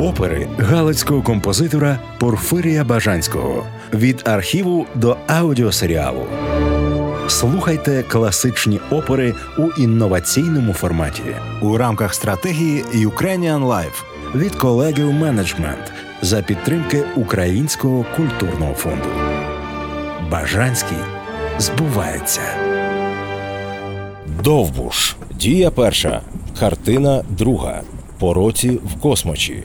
опери галицького композитора Порфирія Бажанського від архіву до аудіосеріалу. Слухайте класичні опери у інноваційному форматі у рамках стратегії Ukrainian Life від колегів менеджмент за підтримки Українського культурного фонду. Бажанський збувається. Довбуш. Дія перша. Картина друга. Пороці в космочі.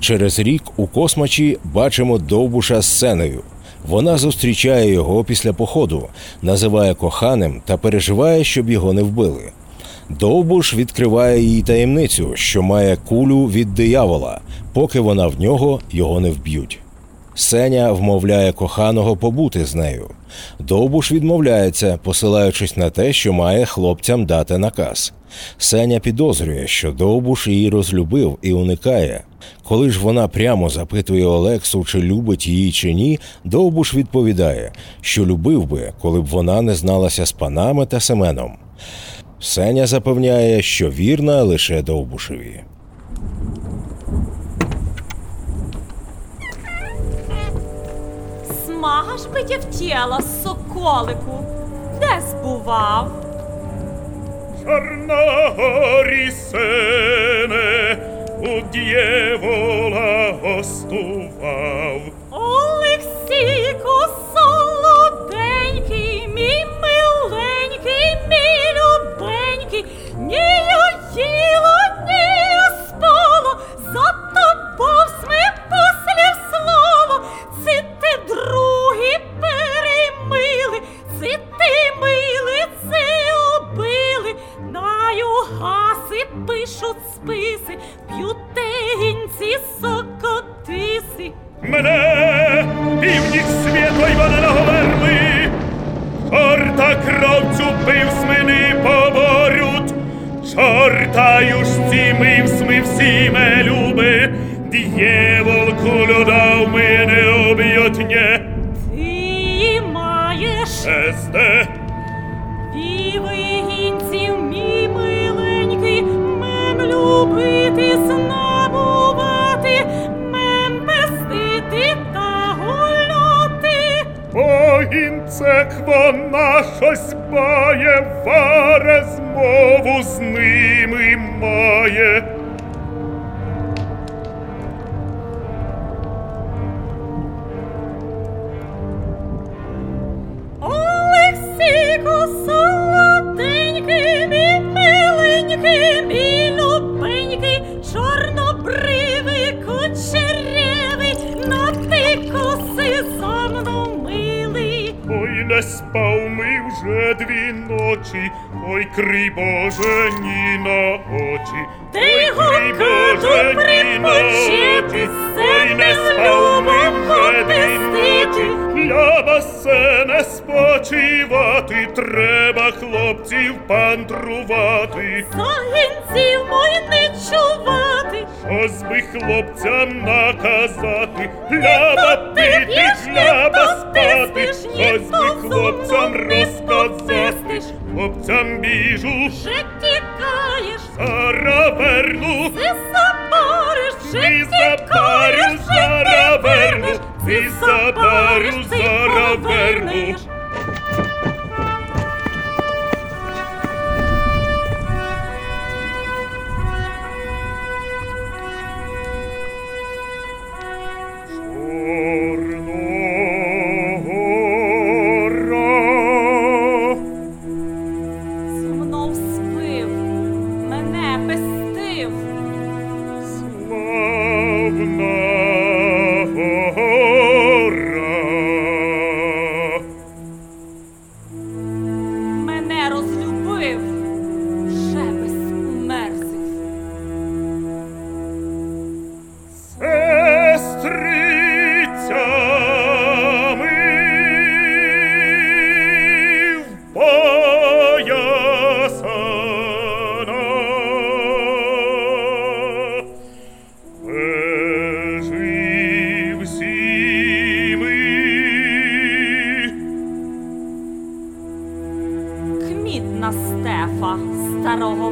Через рік у космачі бачимо Довбуша з сценою. Вона зустрічає його після походу, називає коханим та переживає, щоб його не вбили. Довбуш відкриває їй таємницю, що має кулю від диявола, поки вона в нього його не вб'ють. Сеня вмовляє коханого побути з нею. Довбуш відмовляється, посилаючись на те, що має хлопцям дати наказ. Сеня підозрює, що Довбуш її розлюбив і уникає. Коли ж вона прямо запитує Олексу, чи любить її чи ні, Довбуш відповідає, що любив би, коли б вона не зналася з панами та Семеном. Сеня запевняє, що вірна лише Довбушеві. Смага ж би тіла, соколику, де збував? Чорногорі сене у дєвола гостував. Чорта ж ці ми всі ме люби, дьєвол кулю мене вона щось бає, варе змову з ними має. Ой, спав ми вже дві ночі, ой, крий Боже, ні на очі. Ти Ой, крий Боже, ні на очі. Ой, не спав ми вже дві ночі. Для басе не спочивати, треба хлопців пантрувати. Загінців мой не чувати. Щось би хлопцям наказати, ля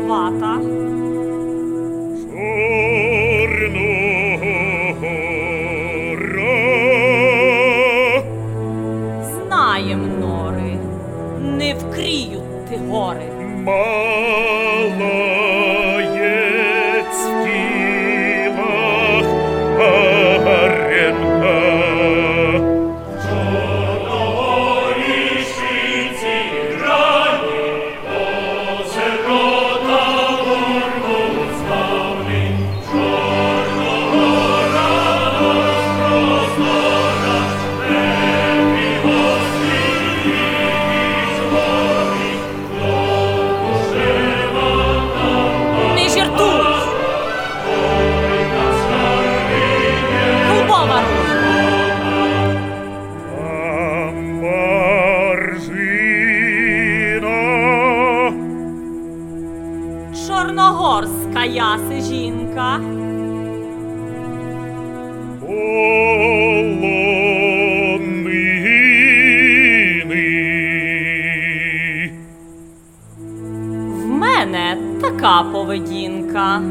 vuota така поведінка.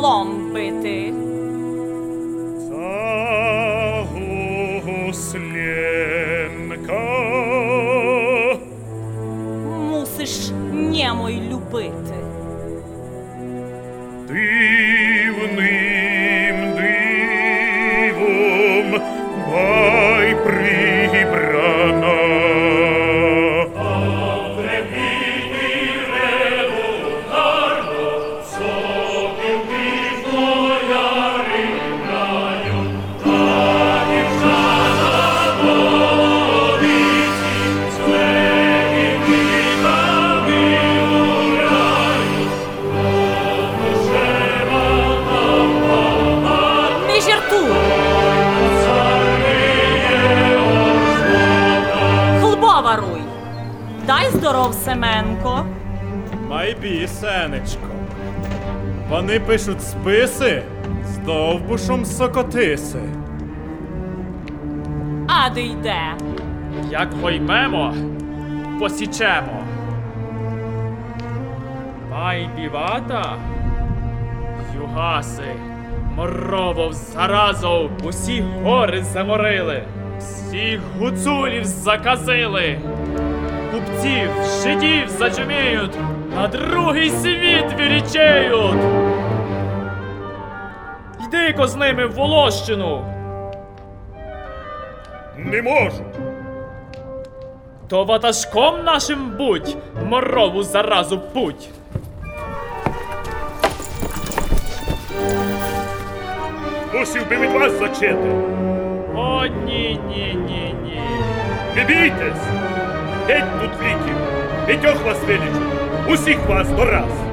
alone with it. Вони пишуть списи з довбушом сокотиси. А де йде? Як поймемо, посічемо. Майбівата, югаси, моровов заразов, усі гори заморили, всіх гуцулів заказили, купців, жидів зачуміють, на другий світ вірічеють. Йди-ко з ними в Волощину, Не можу. то ватажком нашим будь, морову заразу путь. Мусів би від вас зачити. О, ні, ні, ні, ні. Не бійтесь! Геть тут ліків! П'ятьох вас вилічу! Усіх вас до раз!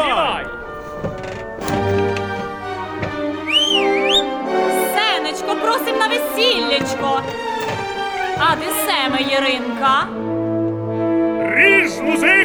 Тривай! Сенечко, просим на весіллячко! А де семе Єринка? Ріж, музико!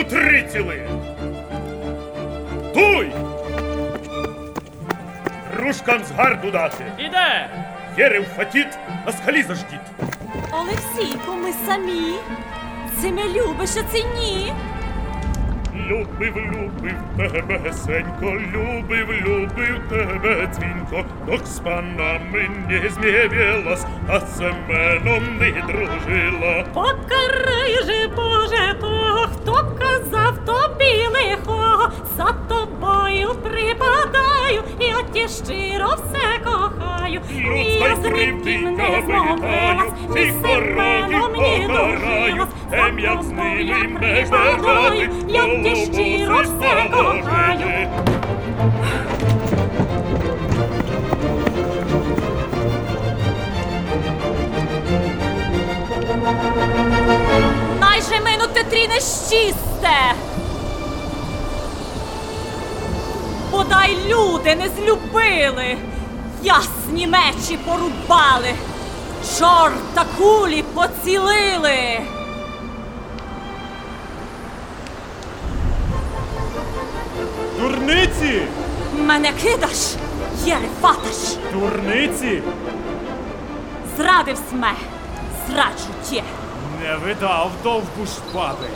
Утриціли! Туй! Рушкам з гарду дати! Іде! Єрев фатіт, на скалі заждіть! Олексійко, ми самі. Це ми любиш, а це ні. Любив, любив тебе гесенько, любив, любив тебе дзвінко, док з панами не змєвілась, а з Семеном не дружила. Покарай же, лихого, за тобою припадаю, я ті щиро все кохаю. Людська Я з я не змовилась, і Семеном не за з тобою припадаю, я ті щиро все кохаю. положити. На дай же минути трі нещисте. Люди не злюбили, ясні мечі порубали, чорта кулі поцілили. Дурниці! Мене кидаш, єрефаташ, Дурниці! зрадив сме, зраджу тє. Не видав довбуш баби.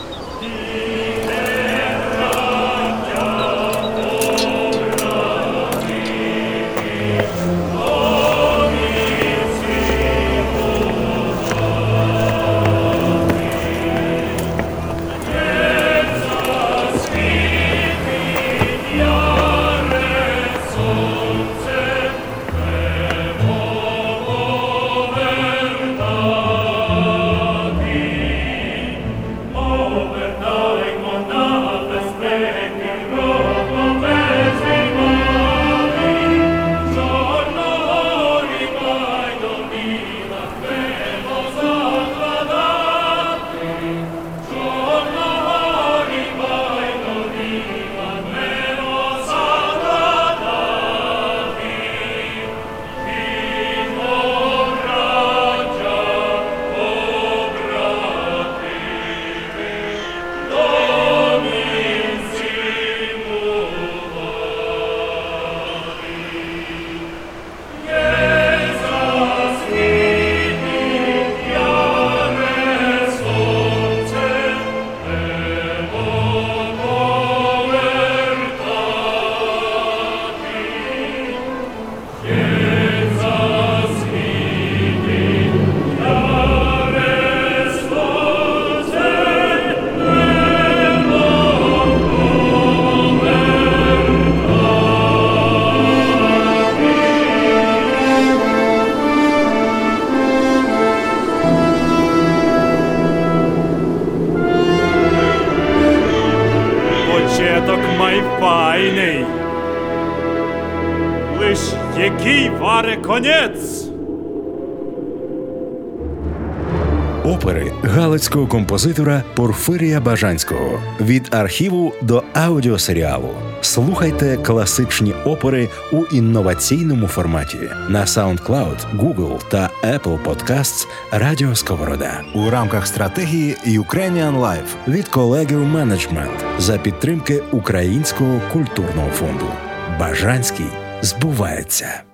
Галицького композитора Порфирія Бажанського від архіву до аудіосеріалу. Слухайте класичні опери у інноваційному форматі на SoundCloud, Google та Apple Podcasts Радіо Сковорода у рамках стратегії Ukrainian Life від колегів менеджмент за підтримки Українського культурного фонду. Бажанський збувається.